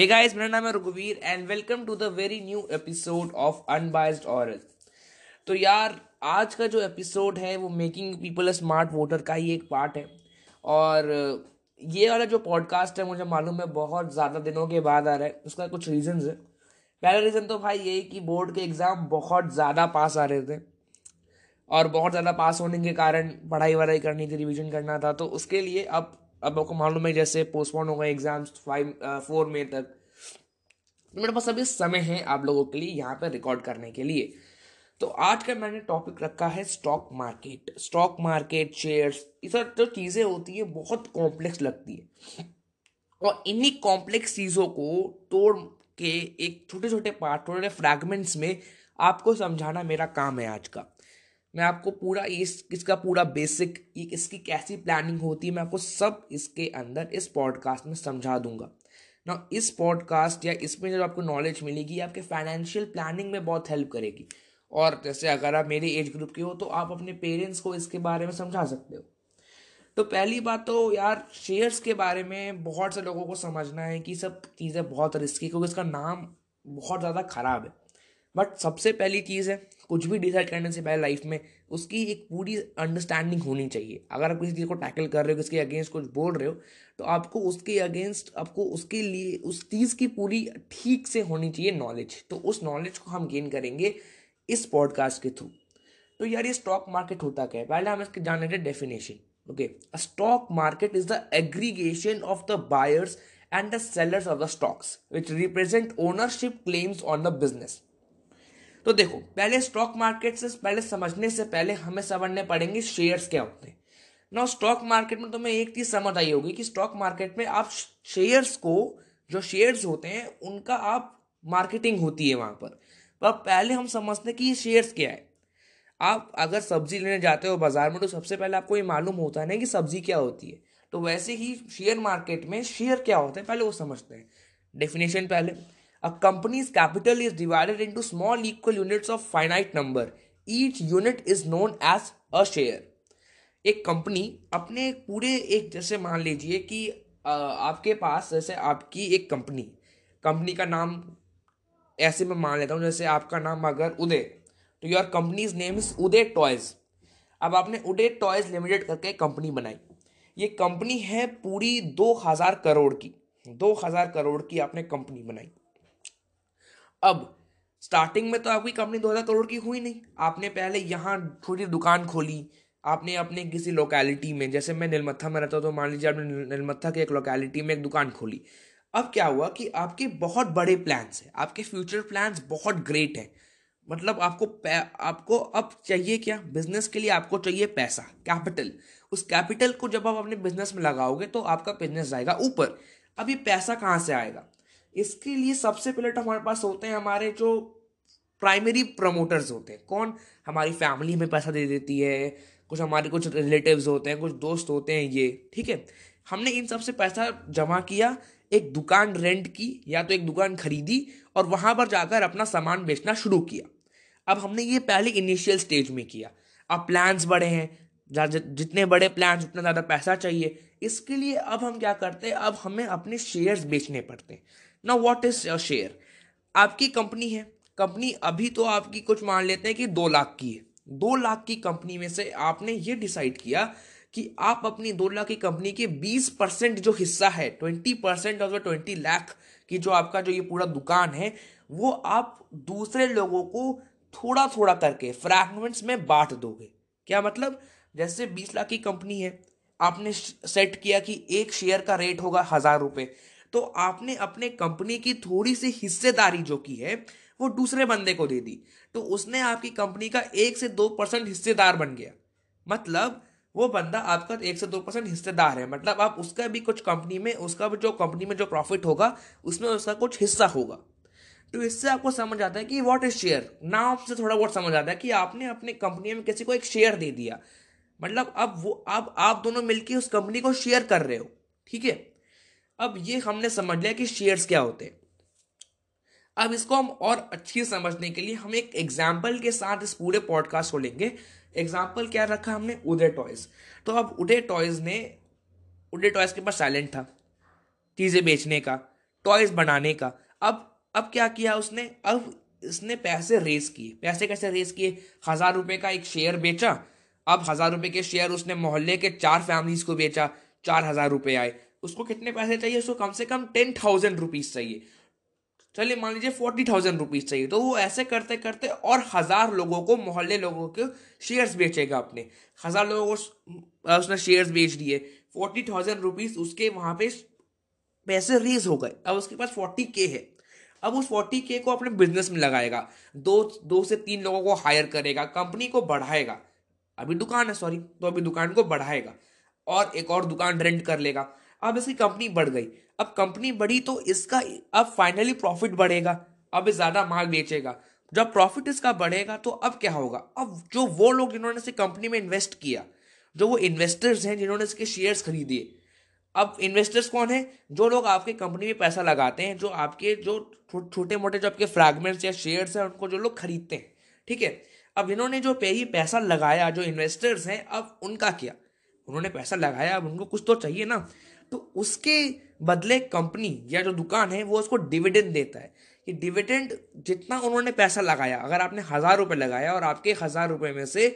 Hey guys मेरा नाम है रघुवीर and welcome to the very new episode of unbiased oral तो यार, आज का जो एपिसोड है, वो making people a smart voter का ही एक पार्ट है। और ये वाला जो पॉडकास्ट है, मुझे मालूम है, बहुत ज़्यादा दिनों के बाद आ रहा है। उसका कुछ रीजंस है। पहला रीज़न तो भाई यही कि बोर्ड के एग्ज़ाम बहुत ज़्यादा पास आ रहे थे। और बहुत ज़्यादा पास होने के कारण पढ़ाई वढ़ाई करनी थी रिविजन करना था। तो उसके लिए अब अब आपको मालूम है जैसे पोस्टपोन हो गए एग्ज़ाम्स फाइव फोर मे तक। मेरे पास अभी समय है आप लोगों के लिए यहाँ पर रिकॉर्ड करने के लिए। तो आज का मैंने टॉपिक रखा है stock market stock market shares ये सब जो चीज़ें होती है, बहुत कॉम्प्लेक्स लगती है। और इन्हीं कॉम्प्लेक्स चीज़ों को तोड़ के एक छोटे छोटे पार्ट छोटे फ्रैगमेंट्स में आपको समझाना मेरा काम है आज का। मैं आपको पूरा इस, इसका पूरा बेसिक इसकी कैसी प्लानिंग होती है, मैं आपको सब इसके अंदर, इस पॉडकास्ट में समझा दूँगा। ना इस पॉडकास्ट या इसमें जब आपको नॉलेज मिलेगी आपके फाइनेंशियल प्लानिंग में बहुत हेल्प करेगी। और जैसे अगर आप मेरे एज ग्रुप के हो तो आप अपने पेरेंट्स को इसके बारे में समझा सकते हो। तो पहली बात तो यार शेयर्स के बारे में बहुत से लोगों को समझना है कि सब चीज़ें बहुत रिस्की क्योंकि इसका नाम बहुत ज़्यादा ख़राब है। बट सबसे पहली चीज़ है कुछ भी डिसाइड करने से पहले लाइफ में, उसकी एक पूरी अंडरस्टैंडिंग होनी चाहिए। अगर आप किसी चीज़ को टैकल कर रहे हो, किसके अगेंस्ट कुछ बोल रहे हो तो आपको उसके अगेंस्ट आपको उसके लिए, उस चीज़ की पूरी ठीक से होनी चाहिए नॉलेज तो उस नॉलेज को हम गेन करेंगे इस पॉडकास्ट के थ्रू तो यार ये स्टॉक मार्केट होता क्या है? पहले हम इसके जान लेते definition okay stock market is the aggregation of the buyers and the sellers of the stocks which represent ownership claims on the business तो देखो, पहले स्टॉक मार्केट से, पहले समझने से पहले हमें समझने पड़ेंगे शेयर्स क्या होते हैं। ना स्टॉक मार्केट में तुम्हें एक चीज़ समझ आई होगी कि स्टॉक मार्केट में आप शेयर्स को, जो शेयर्स होते हैं, उनका आप मार्केटिंग होती है वहाँ पर। पर पहले हम समझते हैं कि ये शेयर्स क्या है। आप अगर सब्ज़ी लेने जाते हो बाज़ार में तो सबसे पहले आपको ये मालूम होता है ना कि सब्ज़ी क्या होती है। तो वैसे ही शेयर मार्केट में शेयर क्या होते हैं, पहले वो समझते हैं। डेफिनेशन पहले। A company's capital is divided into small equal units of finite number. Each unit is known as a share. एक कंपनी अपने पूरे एक जैसे मान लीजिए कि आपके पास जैसे आपकी एक कंपनी कंपनी का नाम ऐसे मैं मान लेता हूँ जैसे आपका नाम अगर उदय. तो your company's name is Uday toys अब आपने उदय टॉयज लिमिटेड करके कंपनी बनाई. ये कंपनी है पूरी दो हज़ार करोड़ की. दो हज़ार करोड़ की आपने कंपनी बनाई. अब स्टार्टिंग में तो आपकी कंपनी दो हज़ार करोड़ की हुई नहीं। आपने पहले यहाँ छोटी दुकान खोली। आपने अपने किसी लोकेलिटी में, जैसे मैं नीलमत्था में रहता हूँ तो मान लीजिए आपने नीलमत्था के एक लोकेलिटी में एक दुकान खोली। अब क्या हुआ कि आपके बहुत बड़े प्लान्स हैं। आपके फ्यूचर प्लान्स बहुत ग्रेट हैं। मतलब आपको आपको अब चाहिए क्या? बिज़नेस के लिए आपको चाहिए पैसा कैपिटल उस कैपिटल को जब आप अपने बिज़नेस में लगाओगे तो आपका बिज़नेस जाएगा ऊपर। अब ये पैसा कहाँ से आएगा? इसके लिए सबसे पहले तो हमारे पास होते हैं हमारे जो प्राइमरी प्रमोटर्स होते हैं। कौन? हमारी फैमिली हमें पैसा दे देती है, कुछ हमारे कुछ रिलेटिव्स होते हैं, कुछ दोस्त होते हैं ये, ठीक है? हमने इन सबसे पैसा जमा किया, एक दुकान रेंट की, या तो एक दुकान खरीदी, और वहाँ पर जाकर अपना सामान बेचना शुरू किया। अब हमने ये पहले इनिशियल स्टेज में किया। अब प्लान्स बड़े हैं जितने बड़े प्लान्स उतना ज़्यादा पैसा चाहिए। इसके लिए अब हम क्या करते हैं? अब हमें अपने शेयर्स बेचने पड़ते हैं। ना वॉट इज़ योर शेयर आपकी कंपनी है। कंपनी अभी तो आपकी कुछ मान लेते हैं कि दो लाख की है। दो लाख की कंपनी में से आपने ये डिसाइड किया कि आप अपनी दो लाख की कंपनी के बीस परसेंट जो हिस्सा है, twenty percent of the twenty lakh की जो आपका जो ये पूरा दुकान है, वो आप दूसरे लोगों को थोड़ा थोड़ा करके फ्रैगमेंट्स में बांट दोगे। क्या मतलब? जैसे बीस लाख की कंपनी है, आपने सेट किया कि एक शेयर का रेट होगा हज़ार रुपए। तो आपने अपने कंपनी की थोड़ी सी हिस्सेदारी जो की है, वो दूसरे बंदे को दे दी। तो उसने आपकी कंपनी का एक से दो परसेंट हिस्सेदार बन गया। मतलब वो बंदा आपका एक से दो परसेंट हिस्सेदार है। मतलब आप उसका भी कुछ कंपनी में, उसका भी जो कंपनी में जो प्रॉफिट होगा, उसमें उसका कुछ हिस्सा होगा। तो इससे आपको समझ आता है कि वॉट इज़ शेयर नाम से थोड़ा बहुत समझ आता है कि आपने अपने कंपनी में किसी को एक शेयर दे दिया। मतलब अब वो, अब आप दोनों मिलकर उस कंपनी को शेयर कर रहे हो, ठीक है? अब ये हमने समझ लिया कि शेयर्स क्या होते हैं। अब इसको हम और अच्छी समझने के लिए हम एक एग्ज़ाम्पल के साथ इस पूरे पॉडकास्ट को लेंगे। एग्ज़ाम्पल क्या रखा हमने? उदय टॉयज तो अब उदय टॉयज ने उदय टॉयज के पास टैलेंट था, चीज़ें बेचने का टॉयज बनाने का। अब अब क्या किया उसने? अब इसने पैसे रेस किए। पैसे कैसे रेस किए? हज़ार रुपए का एक शेयर बेचा। अब हज़ार रुपए के शेयर उसने मोहल्ले के चार फैमिलीज़ को बेचा। चार हज़ार रुपए आए। उसको कितने पैसे चाहिए? उसको कम से कम टेन थाउज़ेंड रुपीज़ चाहिए। चलिए मान लीजिए फोर्टी थाउज़ेंड रुपीज़ चाहिए। तो वो ऐसे करते करते और हज़ार लोगों को, मोहल्ले लोगों के शेयर्स बेचेगा अपने। हज़ार लोगों को उसने शेयर्स बेच दिए। फोर्टी थाउज़ेंड रुपीज़ उसके वहाँ पे पैसे रेज हो गए। अब उसके पास फोर्टी के है। अब उस फोर्टी के को अपने बिज़नेस में लगाएगा। दो दो से तीन लोगों को हायर करेगा। कंपनी को बढ़ाएगा। अभी दुकान है सॉरी तो अभी दुकान को बढ़ाएगा। और एक और दुकान रेंट कर लेगा। अब इसकी कंपनी बढ़ गई। अब कंपनी बढ़ी तो इसका, अब फाइनली प्रॉफिट बढ़ेगा, अब ज़्यादा माल बेचेगा। जब प्रॉफिट इसका बढ़ेगा तो अब क्या होगा? अब जो वो लोग जिन्होंने इसे कंपनी में इन्वेस्ट किया, जो वो इन्वेस्टर्स हैं जिन्होंने इसके शेयर्स खरीदिए अब इन्वेस्टर्स कौन है? जो लोग आपके कंपनी में पैसा लगाते हैं, जो आपके, जो छोटे मोटे जो आपके फ्रैगमेंट्स या शेयर्स हैं, उनको जो लोग खरीदते हैं, ठीक है? अब इन्होंने जो पे ही पैसा लगाया, जो इन्वेस्टर्स हैं, अब उनका क्या? उन्होंने पैसा लगाया, अब उनको कुछ तो चाहिए ना। तो उसके बदले कंपनी या जो दुकान है, वो उसको डिविडेंड देता है। कि डिविडेंड जितना उन्होंने पैसा लगाया, अगर आपने हज़ार रुपये लगाया और आपके हज़ार रुपये में से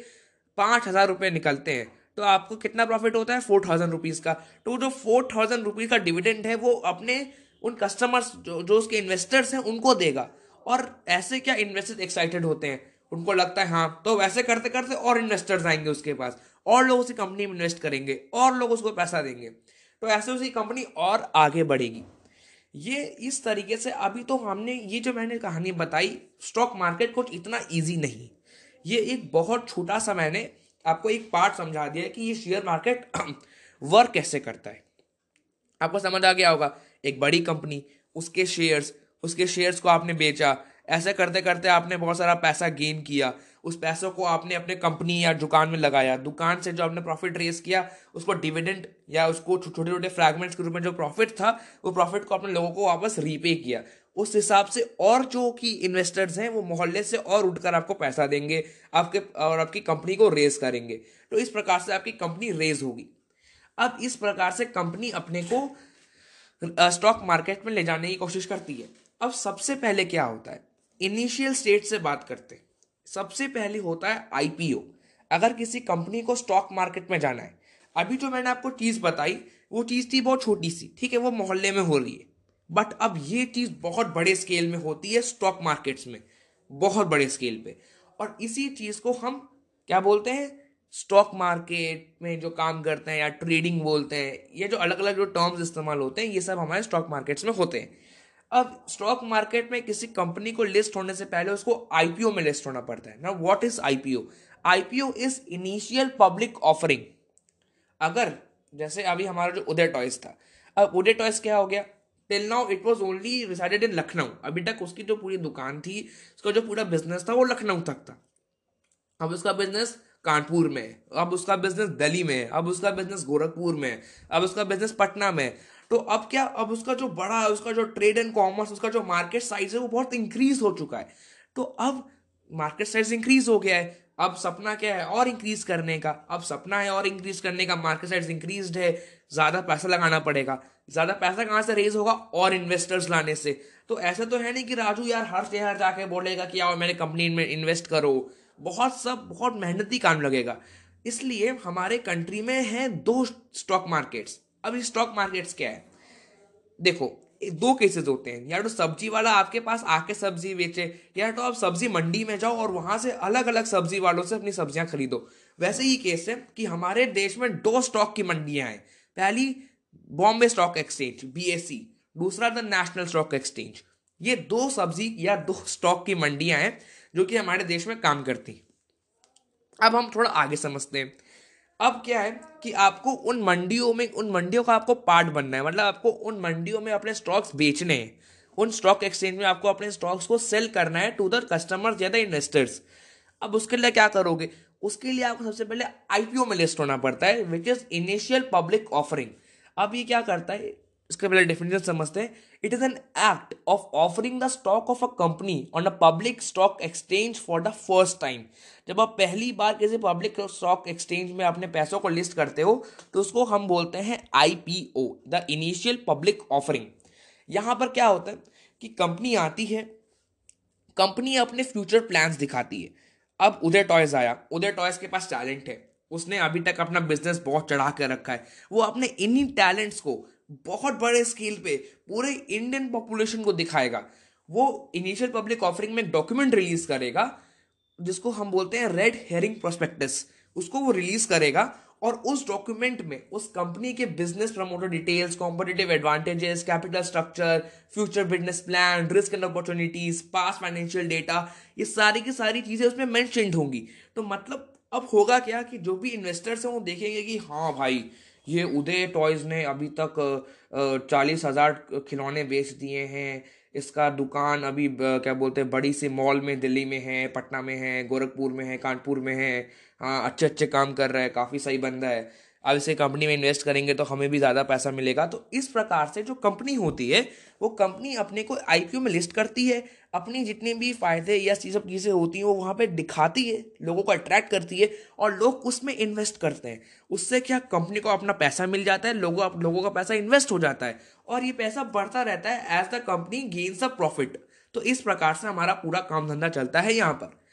पाँच हज़ार रुपये निकलते हैं तो आपको कितना प्रॉफिट होता है? फोर थाउज़ेंड रुपीज़ का। तो जो फोर थाउज़ेंड रुपीज़ का डिविडेंड है, वो अपने उन कस्टमर्स जो जो उसके इन्वेस्टर्स हैं, उनको देगा। और ऐसे क्या इन्वेस्टर्स एक्साइटेड होते हैं? उनको लगता है हाँ तो वैसे करते करते और इन्वेस्टर्स आएँगे उसके पास। और लोग उसी कंपनी में इन्वेस्ट करेंगे, और लोग उसको पैसा देंगे। तो ऐसे उसी कंपनी और आगे बढ़ेगी। ये इस तरीके से अभी तो हमने ये जो मैंने कहानी बताई स्टॉक मार्केट कुछ इतना इजी नहीं। ये एक बहुत छोटा सा मैंने आपको एक पार्ट समझा दिया कि ये शेयर मार्केट वर्क कैसे करता है। आपको समझ आ गया होगा, एक बड़ी कंपनी उसके शेयर्स उसके शेयर्स को आपने बेचा ऐसे करते करते आपने बहुत सारा पैसा गेन किया। उस पैसों को आपने अपने कंपनी या दुकान में लगाया। दुकान से जो आपने प्रॉफिट रेस किया, उसको डिविडेंड या उसको छोटे छोटे फ्रैगमेंट्स के रूप में जो प्रॉफिट था, वो प्रॉफिट को अपने लोगों को वापस रीपे किया। उस हिसाब से और जो कि इन्वेस्टर्स हैं, वो मोहल्ले से और उठकर आपको पैसा देंगे, आपके, और आपकी कंपनी को रेज करेंगे। तो इस प्रकार से आपकी कंपनी रेज होगी। अब इस प्रकार से कंपनी अपने को स्टॉक मार्केट में ले जाने की कोशिश करती है। अब सबसे पहले क्या होता है? इनिशियल स्टेट से बात करते सबसे पहले होता है आईपीओ। अगर किसी कंपनी को स्टॉक मार्केट में जाना है, अभी जो मैंने आपको चीज़ बताई, वो चीज़ थी बहुत छोटी सी, ठीक है, वो मोहल्ले में हो रही है। बट अब ये चीज़ बहुत बड़े स्केल में होती है स्टॉक मार्केट्स में, बहुत बड़े स्केल पे। और इसी चीज़ को हम क्या बोलते हैं? स्टॉक मार्केट में जो काम करते हैं या ट्रेडिंग बोलते हैं, ये जो अलग अलग जो टर्म्स इस्तेमाल होते हैं, ये सब हमारे स्टॉक मार्केट्स में होते हैं। अब स्टॉक मार्केट में किसी कंपनी को लिस्ट होने से पहले उसको आईपीओ में लिस्ट होना पड़ता है। ना what is IPO IPO is initial public offering अगर, जैसे अभी हमारा जो उदय टॉयस था। अब उदय टॉयस क्या हो गया? Till now it was only resided in Lucknow अभी तक उसकी जो पूरी दुकान थी, उसका जो पूरा बिज़नेस था, वो लखनऊ तक था। अब उसका बिज़नेस कानपुर में अब उसका बिज़नेस दिल्ली में अब उसका बिज़नेस गोरखपुर में अब उसका बिज़नेस पटना में तो अब क्या, अब उसका जो बड़ा उसका जो ट्रेड एंड कॉमर्स उसका जो मार्केट साइज़ है, वो बहुत इंक्रीज हो चुका है। तो अब मार्केट साइज़ इंक्रीज हो गया है। अब सपना क्या है? और इंक्रीज करने का। अब सपना है और इंक्रीज करने का। मार्केट साइज़ इंक्रीज है। ज़्यादा पैसा लगाना पड़ेगा। ज़्यादा पैसा कहाँ से रेज होगा? और इन्वेस्टर्स लाने से। तो ऐसा तो है नहीं कि राजू यार हर शहर जाके बोलेगा कि आओ मेरे कंपनी में इन्वेस्ट करो। बहुत सब, बहुत मेहनती काम लगेगा। इसलिए हमारे कंट्री में है दो स्टॉक मार्केट्स अब स्टॉक मार्केट्स क्या है? देखो, दो केसेस होते हैं। या तो सब्ज़ी वाला आपके पास आके सब्ज़ी बेचे, या तो आप सब्ज़ी मंडी में जाओ और वहाँ से अलग अलग सब्ज़ी वालों से अपनी सब्ज़ियाँ खरीदो। वैसे ही केस है कि हमारे देश में दो स्टॉक की मंडियाँ हैं। पहली बॉम्बे स्टॉक एक्सचेंज बी दूसरा द नेशनल स्टॉक एक्सचेंज ये दो सब्ज़ी या दो स्टॉक की मंडियाँ हैं जो कि हमारे देश में काम करती अब हम थोड़ा आगे समझते हैं। अब क्या है कि आपको उन मंडियों में, उन मंडियों का आपको पार्ट बनना है। मतलब आपको उन मंडियों में अपने स्टॉक्स बेचने हैं। उन स्टॉक एक्सचेंज में आपको अपने स्टॉक्स को सेल करना है टू द कस्टमर्स या द इन्वेस्टर्स अब उसके लिए क्या करोगे? उसके लिए आपको सबसे पहले आईपीओ में लिस्ट होना पड़ता है which is initial public offering अब ये क्या करता है? इसके पहले डेफिनेशन समझते हैं। It is an act of offering the stock of a company on a public stock exchange for the first time जब आप पहली बार किसी पब्लिक स्टॉक एक्सचेंज में अपने पैसों को लिस्ट करते हो तो उसको हम बोलते हैं IPO the initial public offering यहाँ पर क्या होता है कि कंपनी आती है कंपनी अपने फ्यूचर प्लान्स दिखाती है। अब उदय टॉयज आया, उदय टॉयज के पास टैलेंट है। उसने अभी तक अपना बिज़नेस बहुत चढ़ा कर रखा है। वो अपने इन्हीं टैलेंट्स को बहुत बड़े स्केल पे पूरे इंडियन पॉपुलेशन को दिखाएगा। वो इनिशियल पब्लिक ऑफरिंग में एक डॉक्यूमेंट रिलीज़ करेगा, जिसको हम बोलते हैं रेड हेयरिंग प्रोस्पेक्टस उसको वो रिलीज़ करेगा और उस डॉक्यूमेंट में उस कंपनी के business promoter details competitive advantages capital structure future business plan risk and opportunities past financial data ये सारी की सारी चीज़ें उसमें मैंशनड होंगी। तो मतलब अब होगा क्या कि जो भी इन्वेस्टर्स हैं वो देखेंगे कि हाँ भाई ये उदय टॉयज ने अभी तक चालीस हज़ार खिलौने बेच दिए हैं। इसका दुकान अभी क्या बोलते हैं, बड़ी सी मॉल में, दिल्ली में है, पटना में है, गोरखपुर में है, कानपुर में है। हाँ अच्छे अच्छे काम कर रहा है, काफ़ी सही बंदा है। अब इसे कंपनी में इन्वेस्ट करेंगे तो हमें भी ज़्यादा पैसा मिलेगा। तो इस प्रकार से जो कंपनी होती है, वो कंपनी अपने को आईपीओ में लिस्ट करती है, अपनी जितने भी फ़ायदे या सब चीज़ें होती हैं, वो वहाँ पे दिखाती है, लोगों को अट्रैक्ट करती है और लोग उसमें इन्वेस्ट करते हैं। उससे क्या कंपनी को अपना पैसा मिल जाता है, लोगों लोगों का पैसा इन्वेस्ट हो जाता है और ये पैसा बढ़ता रहता है as the company gains a profit तो इस प्रकार से हमारा पूरा काम धंधा चलता है यहाँ पर।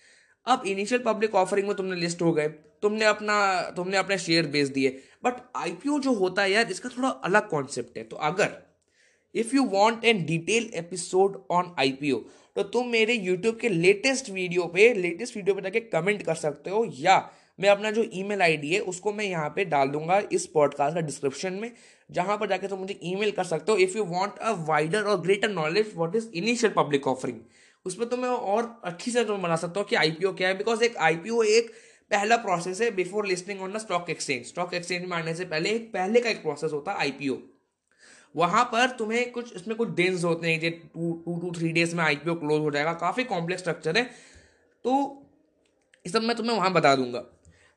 अब इनिशियल पब्लिक ऑफरिंग में तुमने लिस्ट हो गए, तुमने अपना, तुमने अपने शेयर बेच दिए। बट आईपीओ जो होता है यार, इसका थोड़ा अलग कॉन्सेप्ट है। तो अगर if you want an detail episode on IPO तो तुम मेरे यूट्यूब के लेटेस्ट वीडियो पे लेटेस्ट वीडियो पे जाके कमेंट कर सकते हो, या मैं अपना जो ईमेल आईडी है, उसको मैं यहाँ पे डाल दूँगा इस पॉडकास्ट का डिस्क्रिप्शन में, जहाँ पर जाके तुम मुझे ईमेल कर सकते हो। If you want a wider और greater knowledge what is initial public offering उसमें तो मैं और अच्छी से तुम्हें बना सकता हूँ कि आईपीओ क्या है बिकॉज़ एक आईपीओ एक पहला प्रोसेस है before listing on the stock exchange stock exchange में आने से पहले एक पहले का एक प्रोसेस होता है आईपीओ वहाँ पर तुम्हें कुछ, इसमें कुछ डेज़ होते हैं two two two three days में आईपीओ क्लोज हो जाएगा। काफ़ी कॉम्प्लेक्स स्ट्रक्चर है। तो इस सब मैं तुम्हें वहाँ बता दूँगा।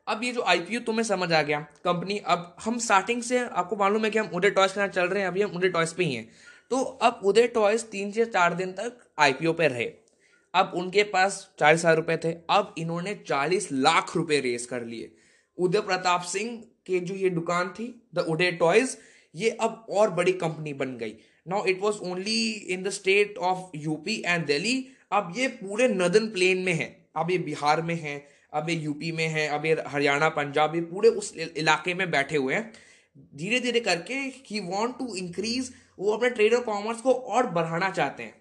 अब ये जो आईपीओ तुम्हें समझ आ गया। कंपनी अब हम स्टार्टिंग से, आपको मालूम है कि हम उदय टॉयस के साथ चल रहे हैं, अभी हम उदय टॉयस पे ही हैं। तो अब उदय टॉयस तीन से चार दिन तक आईपीओ पे रहे। अब उनके पास चालीस हज़ार रुपए थे। अब इन्होंने चालीस लाख रुपए रेस कर लिए। उदय प्रताप सिंह के जो ये दुकान थी द उदय टॉयज ये अब और बड़ी कंपनी बन गई। Now it was only in the state of UP and Delhi अब ये पूरे नदन प्लेन में है। अब ये बिहार में है, अब ये यूपी में है, अब ये हरियाणा, पंजाब, ये पूरे उस इलाके में बैठे हुए हैं। धीरे धीरे करके ही वॉन्ट टू इंक्रीज वो अपने ट्रेड और कॉमर्स को और बढ़ाना चाहते हैं।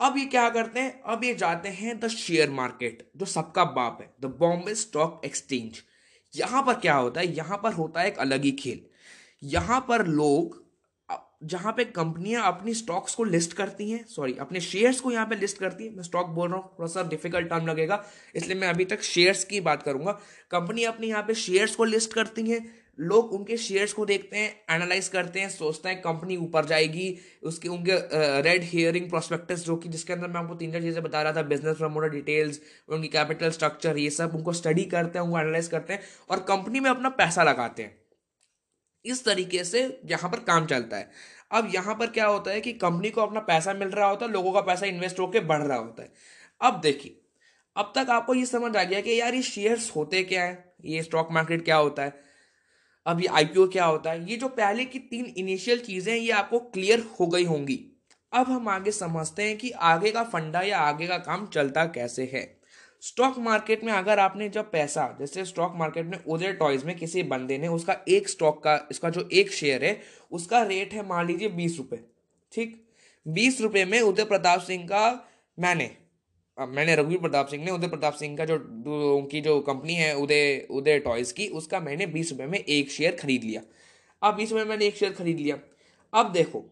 अब ये क्या करते हैं? अब ये जाते हैं द शेयर मार्केट जो सबका बाप है द बॉम्बे स्टॉक एक्सचेंज यहाँ पर क्या होता है? यहाँ पर होता है एक अलग ही खेल। यहाँ पर लोग जहाँ पे कंपनियाँ अपनी स्टॉक्स को लिस्ट करती हैं सॉरी अपने शेयर्स को यहाँ पे लिस्ट करती है। मैं स्टॉक बोल रहा हूँ, थोड़ा सा डिफ़िकल्ट टर्म लगेगा, इसलिए मैं अभी तक शेयर्स की बात करूँगा। कंपनी अपनी यहाँ पे शेयर्स को लिस्ट करती हैं लोग उनके शेयर्स को देखते हैं एनालाइज करते हैं, सोचते हैं कंपनी ऊपर जाएगी, उसके, उनके रेड हेयरिंग प्रोस्पेक्टस जो कि जिसके अंदर मैं आपको तीन चार चीज़ें बता रहा था बिज़नेस प्रमोटर डिटेल्स उनकी कैपिटल स्ट्रक्चर ये सब उनको स्टडी करते हैं, उनको एनालाइज करते हैं और कंपनी में अपना पैसा लगाते हैं। इस तरीके से यहाँ पर काम चलता है। अब यहाँ पर क्या होता है कि कंपनी को अपना पैसा मिल रहा होता है, लोगों का पैसा इन्वेस्ट होकर बढ़ रहा होता है। अब देखिए, अब तक आपको ये समझ आ गया कि यार ये शेयर्स होते क्या है? ये स्टॉक मार्केट क्या होता है? अब ये आईपीओ क्या होता है? ये जो पहले की तीन इनिशियल चीज़ें ये आपको क्लियर हो गई होंगी। अब हम आगे समझते हैं कि आगे का फंडा या आगे का काम चलता कैसे है। स्टॉक मार्केट में अगर आपने जब पैसा, जैसे स्टॉक मार्केट में उदय टॉयज में किसी बंदे ने उसका एक स्टॉक का, इसका जो एक शेयर है, उसका रेट है मान लीजिए बीस रुपये ठीक? बीस रुपये में उदय प्रताप सिंह का मैंने मैंने रघुवीर प्रताप सिंह ने, उदय प्रताप सिंह का जो उनकी जो कंपनी है, उदय उदय टॉयज की, उसका मैंने बीस रुपये में एक शेयर खरीद लिया। अब बीस रुपए मैंने एक शेयर खरीद लिया। अब देखो,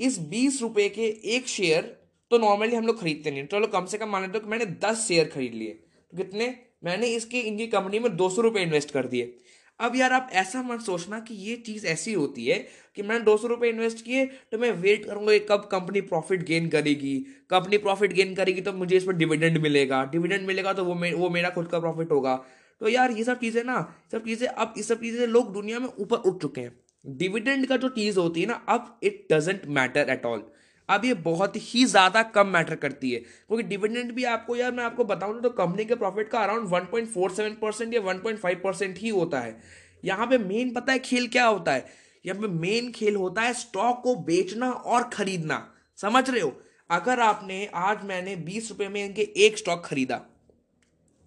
इस बीस रुपये के एक शेयर तो नॉर्मली हम लोग खरीदते नहीं। चलो तो कम से कम मान कि मैंने दस शेयर खरीद लिए। तो कितने? मैंने इसकी, इनकी कंपनी में दो सौ रुपये इन्वेस्ट कर दिए। अब यार आप ऐसा मत सोचना कि ये चीज़ ऐसी होती है कि मैंने दो सौ रुपये इन्वेस्ट किए तो मैं वेट करूँगा कब कंपनी प्रॉफिट गेन करेगी। कंपनी प्रॉफिट गेन करेगी तो मुझे इस पर डिविडेंड मिलेगा। डिविडेंड मिलेगा तो वो मे, वो मेरा खुद का प्रॉफिट होगा। तो यार ये सब चीज़ें ना सब चीज़ें अब इस सब चीज़ें लोग दुनिया में ऊपर उठ चुके हैं। डिविडेंड का जो चीज़ होती है ना अब it doesn't matter at all अब ये बहुत ही ज़्यादा कम मैटर करती है। क्योंकि डिविडेंड भी आपको, यार मैं आपको बताऊँ तो कंपनी के प्रॉफिट का around one point four seven percent या वन पॉइंट फाइव परसेंट ही होता है। यहाँ पे मेन पता है खेल क्या होता है? यहाँ पे मेन खेल होता है स्टॉक को बेचना और खरीदना। समझ रहे हो? अगर आपने, आज मैंने बीस रुपए में इनके एक स्टॉक खरीदा,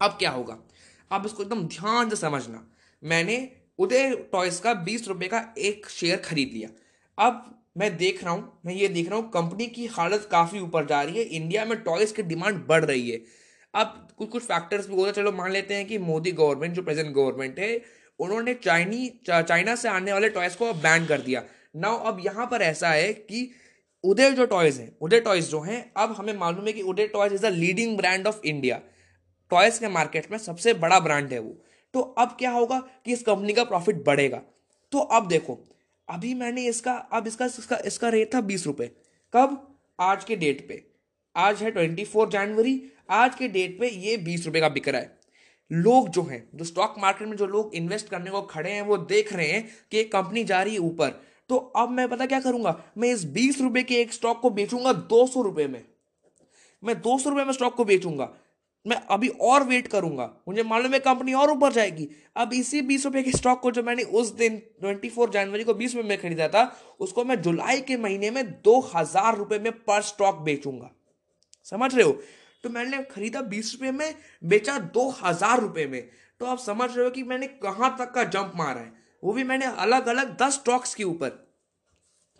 अब क्या होगा? आप इसको एकदम ध्यान से समझना। मैंने उदय टॉयस का बीस रुपए का एक शेयर खरीद लिया। अब मैं देख रहा हूँ, मैं ये देख रहा हूँ कंपनी की हालत काफ़ी ऊपर जा रही है। इंडिया में टॉयज़ की डिमांड बढ़ रही है। अब कुछ कुछ फैक्टर्स भी होता चलो मान लेते हैं कि मोदी गवर्नमेंट जो प्रेजेंट गवर्नमेंट है, उन्होंने चाइनी चाइना से आने वाले टॉयज़ को बैन कर दिया। नाउ अब यहाँ पर ऐसा है कि उदय जो टॉयज हैं, उदय टॉयज जो हैं, अब हमें मालूम है कि Uday toys is the leading brand of India toys के मार्केट में सबसे बड़ा ब्रांड है वो। तो अब क्या होगा कि इस कंपनी का प्रॉफिट बढ़ेगा। तो अब देखो अभी मैंने इसका, अब इसका इसका इसका रेट था बीस रुपए। कब? आज के डेट पे। आज है ट्वेंटी फोर जनवरी आज के डेट पे ये बीस रुपए का बिक रहा है। लोग जो हैं, जो स्टॉक मार्केट में जो लोग इन्वेस्ट करने को खड़े हैं, वो देख रहे हैं कि एक कंपनी जा रही है ऊपर। तो अब मैं पता क्या करूँगा? मैं इस बीस रुपए के एक स्टॉक को बेचूँगा दो सौ रुपए में। मैं दो सौ रुपए में स्टॉक को बेचूँगा। मैं अभी और वेट करूँगा। मुझे मालूम है कंपनी और ऊपर जाएगी। अब इसी बीस रुपए के स्टॉक को जो मैंने उस दिन ट्वेंटी फोर जनवरी को बीस रुपए में खरीदा था, उसको मैं जुलाई के महीने में दो हज़ार रुपए में पर स्टॉक बेचूँगा। समझ रहे हो? तो मैंने खरीदा बीस रुपए में, बेचा दो हज़ार रुपए में। तो आप समझ रहे हो कि मैंने कहाँ तक का जंप मारा है? वो भी मैंने अलग अलग दस स्टॉक्स के ऊपर।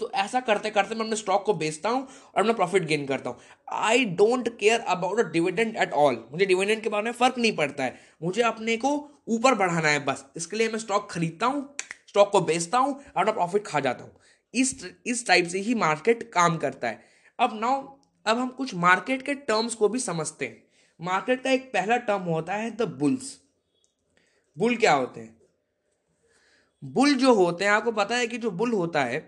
तो ऐसा करते करते मैं अपने स्टॉक को बेचता हूँ और अपना प्रॉफिट गेन करता हूँ। I don't care about a dividend at all मुझे डिविडेंड के बारे में फ़र्क नहीं पड़ता है। मुझे अपने को ऊपर बढ़ाना है बस। इसके लिए मैं स्टॉक खरीदता हूँ स्टॉक को बेचता हूँ अपना प्रॉफिट खा जाता हूँ। इस इस टाइप से ही मार्केट काम करता है। अब नाउ अब हम कुछ मार्केट के टर्म्स को भी समझते हैं। मार्केट का एक पहला टर्म होता है द बुल्स बुल क्या होते हैं? बुल जो होते हैं, आपको पता है कि जो बुल होता है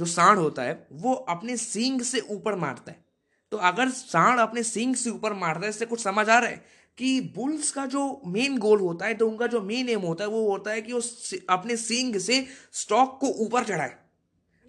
जो सांड होता है, वो अपने सींग से ऊपर मारता है। तो अगर सांड अपने सींग से ऊपर मारता है, इससे कुछ समझ आ रहा है कि बुल्स का जो मेन गोल होता है तो उनका जो मेन एम होता है, वो होता है कि वो अपने सींग से स्टॉक को ऊपर चढ़ाए।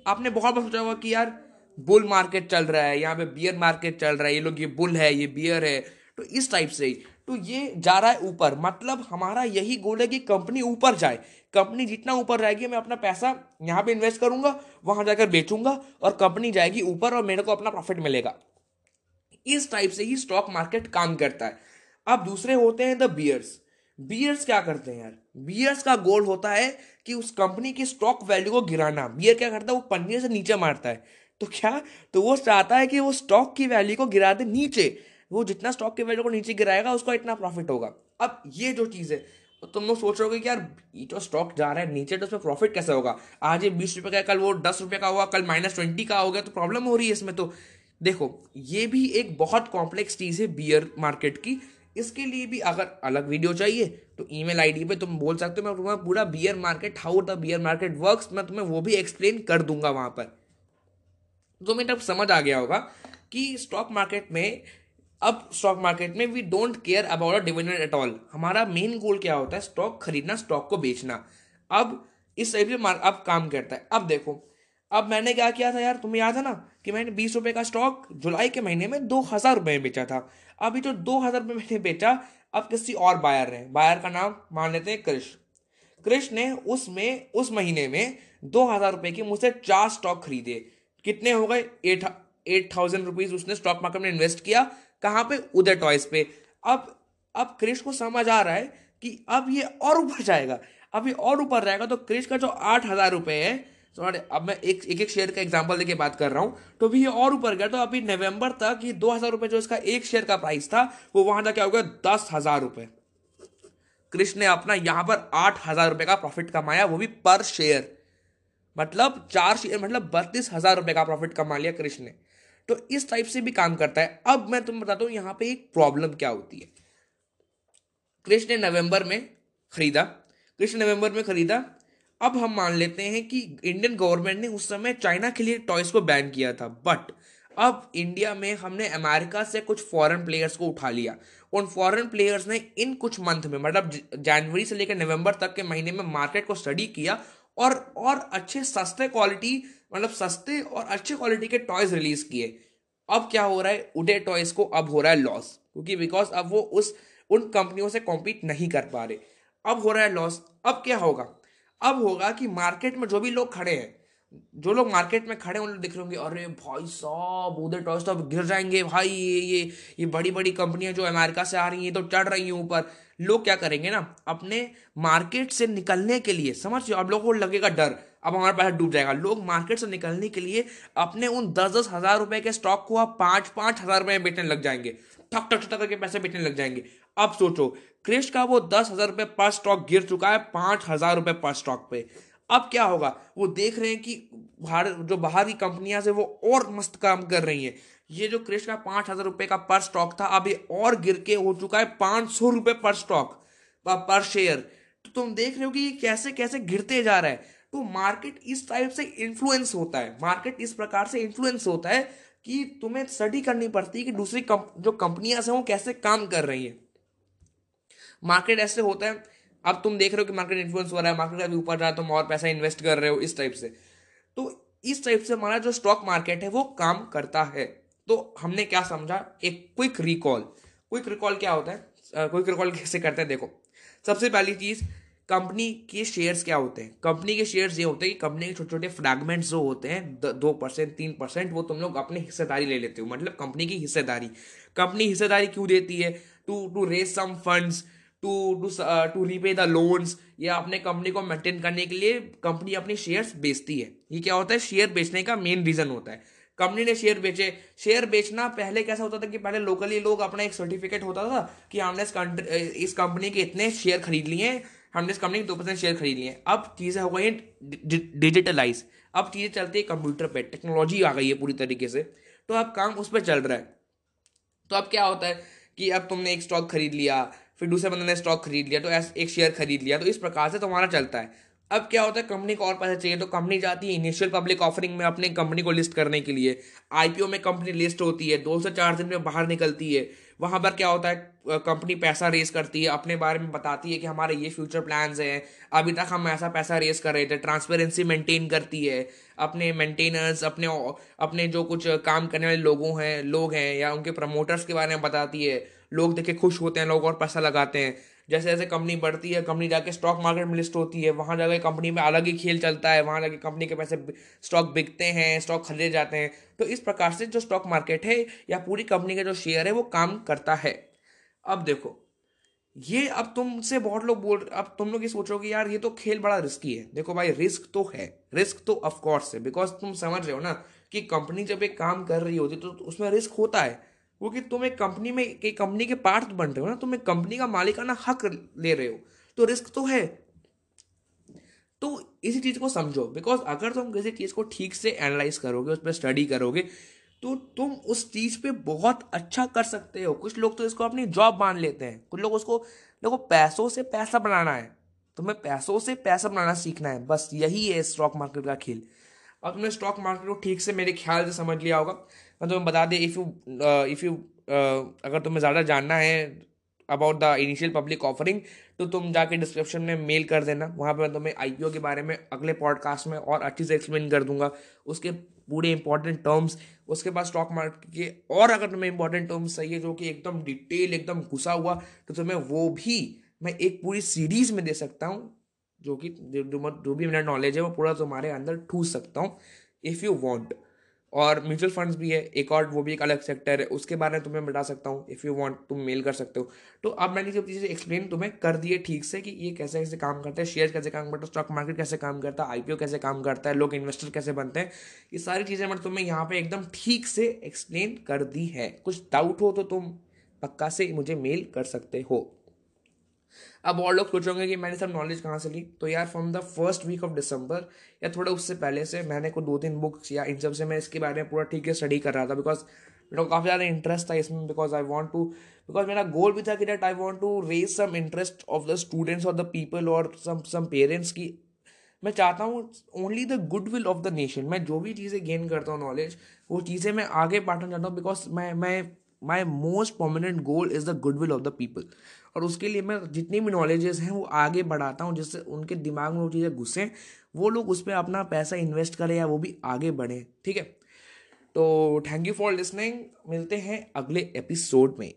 आपने बहुत बार सोचा होगा कि यार, बुल मार्केट चल रहा है, यहाँ पे बियर मार्केट चल रहा है, ये लोग, ये बुल है, ये बियर है। तो इस टाइप से ही तो ये जा रहा है ऊपर। मतलब हमारा यही गोल है कि कंपनी ऊपर जाए। कंपनी जितना ऊपर जाएगी, मैं अपना पैसा यहाँ पे इन्वेस्ट करूँगा, वहाँ जाकर बेचूँगा और कंपनी जाएगी ऊपर और मेरे को अपना प्रॉफिट मिलेगा। इस टाइप से ही स्टॉक मार्केट काम करता है। अब दूसरे होते हैं द बियर्स बियर्स क्या करते हैं यार? बियर्स का गोल होता है कि उस कंपनी की स्टॉक वैल्यू को गिराना। बियर क्या करता है? वो पन्ने से नीचे मारता है। तो क्या? तो वो चाहता है कि वो स्टॉक की वैल्यू को गिरा दे नीचे। वो जितना स्टॉक के वैल्यू को नीचे गिराएगा, उसका इतना प्रॉफिट होगा। अब ये जो चीज़ है तो तुम लोग सोच रहे हो कि यार, ये तो स्टॉक जा रहा है, नीचे तो उसमें प्रॉफिट कैसे होगा? आज ये बीस रुपए का कल वो दस रुपए का हुआ, कल माइनस ट्वेंटी का हो गया तो प्रॉब्लम हो रही है इसमें तो। देखो, ये भी एक बहुत कॉम्प्लेक्स चीज़ है बियर मार्केट की। इसके लिए भी अगर अलग वीडियो चाहिए तो ई ईमेल आईडी पे तुम बोल सकते हो, मैं तुम्हें पूरा bear market how the bear market works मैं तुम्हें वो भी एक्सप्लेन कर दूँगा वहाँ पर। तो तब समझ आ गया होगा कि स्टॉक मार्केट में अब स्टॉक मार्केट में we don't care about a dividend at all हमारा मेन गोल क्या होता है? स्टॉक खरीदना स्टॉक को बेचना। अब इस टाइप से अब काम करता है। अब देखो, अब मैंने क्या किया था यार? तुम्हें याद है ना कि मैंने बीस रुपए का स्टॉक जुलाई के महीने में दो हज़ार रुपए में बेचा था। अभी जो दो हज़ार रुपये मैंने बेचा, अब किसी और बायर है बायर का नाम मान लेते हैं कृष कृष ने उसमें उस महीने में दो हज़ार रुपए की मुझसे चार स्टॉक खरीदे। कितने हो गए? एट एट थाउज़ेंड रुपीज़ उसने स्टॉक मार्केट में इन्वेस्ट किया। कहाँ पे? उदय टॉयज पे। अब अब क्रिश को समझ आ रहा है कि अब ये और ऊपर जाएगा। अब ये और ऊपर जाएगा तो क्रिश का जो आठ हज़ार रुपए है सॉरी अब मैं एक एक एक शेयर का एग्ज़ाम्पल देके बात कर रहा हूँ। तो भी ये और ऊपर गया तो अभी नवंबर तक ये दो हज़ार रुपए जो इसका एक शेयर का प्राइस था, वो वहाँ जाके हो गया दस हज़ार रुपए। कृष्ण ने अपना यहाँ पर आठ हज़ार रुपए का प्रॉफिट कमाया, वो भी पर शेयर मतलब चार शेयर मतलब बत्तीस हज़ार रुपए का प्रॉफिट कमा लिया कृष्ण ने। तो इस टाइप से भी काम करता है। अब मैं तुम बताता हूँ यहाँ पे एक प्रॉब्लम क्या होती है। कृष्ण ने नवंबर में खरीदा। कृष्ण नवंबर में खरीदा। अब हम मान लेते हैं कि इंडियन गवर्नमेंट ने उस समय चाइना के लिए टॉयज को बैन किया था। बट अब इंडिया में हमने अमेरिका से कुछ फॉरेन प्लेयर्स को उठा लिया। उन फॉरेन प्लेयर्स ने इन कुछ मंथ में मतलब जनवरी से लेकर नवंबर तक के महीने में मार्केट को स्टडी किया और और अच्छे, सस्ते क्वालिटी मतलब सस्ते और अच्छे क्वालिटी के टॉयज रिलीज़ किए। अब क्या हो रहा है? उडे टॉयज को अब हो रहा है लॉस क्योंकि बिकॉज़ अब वो उस, उन कंपनियों से कॉम्पीट नहीं कर पा रहे। अब हो रहा है लॉस अब क्या होगा? अब होगा कि मार्केट में जो भी लोग खड़े हैं, जो लोग मार्केट में खड़े उन लोग दिख रहे होंगे, अरे भाई साहब उधर टॉस तो गिर जाएँगे, भाई ये ये ये बड़ी बड़ी कंपनियाँ जो अमेरिका से आ रही हैं तो चढ़ रही हैं ऊपर। लोग क्या करेंगे ना? अपने मार्केट से निकलने के लिए, समझ लो अब लोगों को लगेगा डर। अब हमारा पैसा डूब जाएगा। लोग मार्केट से निकलने के लिए अपने उन दस दस हज़ार रुपए के स्टॉक को अब पाँच पाँच हज़ार रुपए में बेचने लग जाएँगे। ठक ठक ठक करके पैसे बेचने लग जाएँगे। अब सोचो, क्रिश का वो दस हज़ार रुपए पर स्टॉक गिर चुका है पाँच हज़ार रुपए पर स्टॉक पे। अब क्या होगा? वो देख रहे हैं कि भारत जो बाहर की कंपनियाँ से वो और मस्त काम कर रही हैं। ये जो क्रिश का पाँच हज़ार रुपए का पर स्टॉक था, अभी और गिर के हो चुका है पाँच सौ रुपए पर स्टॉक पर शेयर तो तुम देख रहे हो कि ये कैसे कैसे गिरते जा रहा है। तो मार्केट इस टाइप से इन्फ्लुएंस होता है। मार्केट इस प्रकार से इन्फ्लुएंस होता है कि तुम्हें स्टडी करनी पड़ती है कि दूसरी कम, जो कंपनियाँ हैं वो कैसे काम कर रही हैं। मार्केट ऐसे होता है अब तुम देख रहे हो कि मार्केट इन्फ्लुएंस हो रहा है मार्केट अभी ऊपर रहा तुम और पैसा इन्वेस्ट कर रहे हो इस टाइप से। तो इस टाइप से हमारा जो स्टॉक मार्केट है वो काम करता है। तो हमने क्या समझा? एक क्विक रिकॉल क्विक रिकॉल क्या होता है? क्विक रिकॉल कैसे करते हैं? देखो सबसे पहली चीज़ कंपनी के शेयर्स क्या होते हैं? कंपनी के शेयर्स ये होते हैं कि कंपनी के छोटे छोटे फ्रैगमेंट्स जो होते हैं, दो परसेंट, तीन परसेंट, वो तुम लोग अपनी हिस्सेदारी ले लेते हो। मतलब कंपनी की हिस्सेदारी। कंपनी हिस्सेदारी क्यों देती है? To to raise some funds to to to repay the loans या अपने कंपनी को मेंटेन करने के लिए कंपनी अपनी शेयर्स बेचती है। ये क्या होता है? शेयर बेचने का मेन रीजन होता है। कंपनी ने शेयर बेचे। शेयर बेचना पहले कैसा होता था कि पहले लोकली लोग अपना एक सर्टिफिकेट होता था कि हमने इस कंपनी के इतने शेयर खरीद लिए हैं। हमने इस कंपनी के दो परसेंट शेयर खरीद लिए अब चीज़ें हो गई हैं डिजिटलाइज अब चीज़ें चलती है कंप्यूटर पे। टेक्नोलॉजी आ गई है पूरी तरीके से। तो अब काम उस पर चल रहा है। तो अब क्या होता है कि अब तुमने एक स्टॉक खरीद लिया, फिर दूसरे बंदे ने स्टॉक खरीद लिया तो एक शेयर खरीद लिया। तो इस प्रकार से तुम्हारा चलता है। अब क्या होता है कंपनी को और पैसा चाहिए तो कंपनी जाती है इनिशियल पब्लिक ऑफरिंग में अपने कंपनी को लिस्ट करने के लिए। आईपीओ में कंपनी लिस्ट होती है, दो से चार दिन में बाहर निकलती है। वहाँ पर क्या होता है कंपनी पैसा रेस करती है, अपने बारे में बताती है कि हमारे ये फ्यूचर प्लान्स हैं। अभी तक हम ऐसा पैसा रेस कर रहे थे ट्रांसपेरेंसी मेंटेन करती है। अपने मेंटेनर्स अपने अपने जो कुछ काम करने वाले लोगों हैं, लोग हैं या उनके प्रमोटर्स के बारे में बताती है। लोग देखे खुश होते हैं, लोग और पैसा लगाते हैं। जैसे जैसे कंपनी बढ़ती है कंपनी जाके स्टॉक मार्केट में लिस्ट होती है, वहाँ जाके कंपनी में अलग ही खेल चलता है, वहाँ जाके कंपनी के पैसे स्टॉक बिकते हैं स्टॉक खरीदे जाते हैं। तो इस प्रकार से जो स्टॉक मार्केट है या पूरी कंपनी का जो शेयर है वो काम करता है। अब देखो, ये अब तुमसे बहुत लोग बोल, अब तुम लोग ये सोच रहे कि यार ये तो खेल बड़ा रिस्की है। देखो भाई रिस्क तो है। रिस्क तो ऑफकोर्स है बिकॉज़ तुम समझ रहे हो ना कि कंपनी जब एक काम कर रही होती है तो उसमें रिस्क होता है। क्योंकि तुम एक कंपनी में एक कंपनी के पार्ट बन रहे हो ना, तुम एक कंपनी का मालिकाना हक ले रहे हो। तो रिस्क तो है। तो इसी चीज़ को समझो। बिकॉज़ अगर तुम किसी चीज़ को ठीक से एनालाइज करोगे उस पर स्टडी करोगे तो तुम उस चीज़ पे बहुत अच्छा कर सकते हो। कुछ लोग तो इसको अपनी जॉब मान लेते हैं। कुछ लोग उसको, देखो, पैसों से पैसा बनाना है। तुम्हें पैसों से पैसा बनाना सीखना है। बस यही है स्टॉक मार्केट का खेल। अब तुमने स्टॉक मार्केट को ठीक से मेरे ख्याल से समझ लिया होगा। मैं तुम्हें बता दें इफ़ यू इफ़ यू अगर तुम्हें ज़्यादा जानना है about the initial public offering तो तुम जाके डिस्क्रिप्शन में मेल कर देना। वहाँ पर मैं तुम्हें आई के बारे में अगले पॉडकास्ट में और अच्छे से एक्सप्लेन कर दूँगा। उसके पूरे इंपॉर्टेंट टर्म्स उसके बाद स्टॉक मार्केट के और अगर तुम्हें इंपॉर्टेंट टर्म्स चाहिए जो कि एकदम डिटेल एकदम घुसा हुआ तो तुम्हें वो भी मैं एक पूरी सीरीज़ में दे सकता हूँ, जो कि जो भी मेरा नॉलेज है, वो पूरा तुम्हारे अंदर ठूस सकता हूँ इफ़ यू वॉन्ट और म्यूचुअल फंड्स भी है, एक और, वो भी एक अलग सेक्टर है, उसके बारे में तुम्हें बता सकता हूँ इफ़ यू वांट तुम मेल कर सकते हो। तो अब मैंने जब चीज़ें एक्सप्लेन तुम्हें कर दिए ठीक से कि ये कैसे कैसे काम करता है शेयर कैसे काम करता है स्टॉक मार्केट कैसे काम करता है आईपीओ कैसे काम करता है, लोग इन्वेस्टर कैसे बनते हैं, ये सारी चीज़ें मैंने तुम्हें यहाँ पर एकदम ठीक से एक्सप्लेन कर दी है। कुछ डाउट हो तो तुम पक्का से मुझे मेल कर सकते हो। अब और लोग सोचोगे कि मैंने सब नॉलेज कहाँ से ली? तो यार from the first week of December या थोड़ा उससे पहले से मैंने को दो तीन बुक्स या इन सबसे मैं इसके बारे में पूरा ठीक है स्टडी कर रहा था बिकॉज़ मेरे को काफ़ी ज़्यादा इंटरेस्ट था इसमें because I want to because मेरा गोल भी था कि that I want to raise some interest of the students और द पीपल और सम सम पेरेंट्स की। मैं चाहता हूँ only the goodwill of the nation मैं जो भी चीज़ें गेन करता हूँ नॉलेज वो चीज़ें मैं आगे बांटना चाहता हूँ बिकॉज़ मैं मैं my most permanent goal is the goodwill of the people और उसके लिए मैं जितनी भी नॉलेजेस हैं, वो आगे बढ़ाता हूँ, जिससे उनके दिमाग में वो चीज़ें घुसें। वो लोग उस पर अपना पैसा इन्वेस्ट करें या वो भी आगे बढ़ें, ठीक है? तो थैंक यू फॉर लिसनिंग मिलते हैं अगले एपिसोड में।